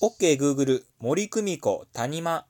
OK Google 森久美子谷間